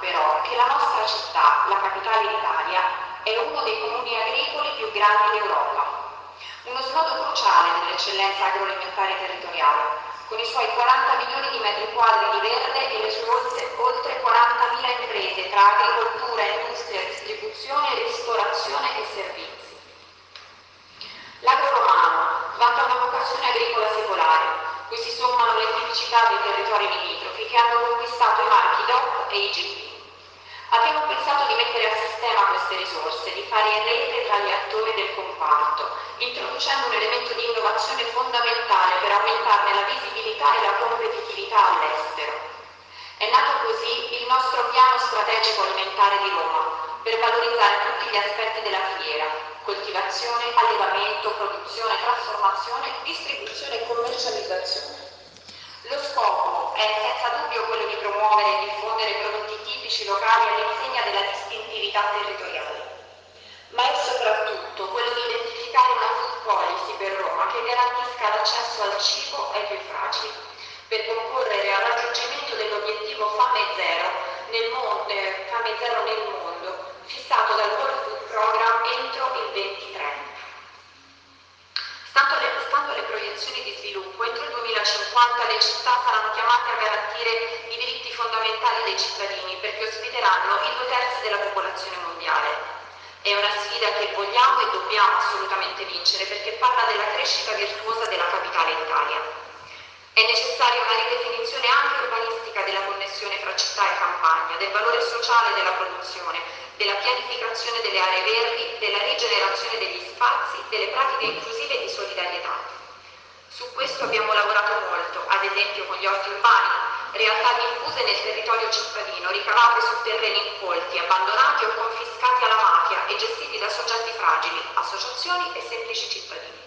però che la nostra città, la capitale d'Italia, è uno dei comuni agricoli più grandi d'Europa, uno snodo cruciale dell'eccellenza agroalimentare territoriale, con i suoi 40 milioni di metri quadri di verde e le sue oltre 40.000 imprese tra agricoltura, industria, distribuzione, ristorazione e servizi. L'agro romano vanta una vocazione agricola secolare, cui si sommano le tipicità dei territori limitrofi che hanno conquistato marchi DOC e IGP. Abbiamo pensato di mettere a sistema queste risorse, di fare rete tra gli attori del comparto, introducendo un elemento di innovazione fondamentale per aumentarne la visibilità e la competitività all'estero. È nato così il nostro piano strategico alimentare di Roma, per valorizzare tutti gli aspetti della filiera, coltivazione, allevamento, produzione, trasformazione, distribuzione e commercializzazione. Tipici locali all'insegna della distintività territoriale, ma è soprattutto quello di identificare una food policy per Roma che garantisca l'accesso al cibo ai più fragili, per concorrere al raggiungimento dell'obiettivo fame zero nel, mondo, eh, fame zero nel mondo, fissato dal World Food Program entro il 2030. Stando alle, stando alle proiezioni di sviluppo, entro il 2050 le città saranno chiamate a garantire i diritti fondamentali dei cittadini ospiteranno i due terzi della popolazione mondiale. È una sfida che vogliamo e dobbiamo assolutamente vincere perché parla della crescita virtuosa della capitale Italia. È necessaria una ridefinizione anche urbanistica della connessione fra città e campagna, del valore sociale della produzione, della pianificazione delle aree verdi, della rigenerazione degli spazi, delle pratiche inclusive e di solidarietà. Su questo abbiamo lavorato molto, ad esempio con gli orti urbani, realtà diffuse nel territorio cittadino, ricavate su terreni incolti, abbandonati o confiscati alla mafia e gestiti da soggetti fragili, associazioni e semplici cittadini.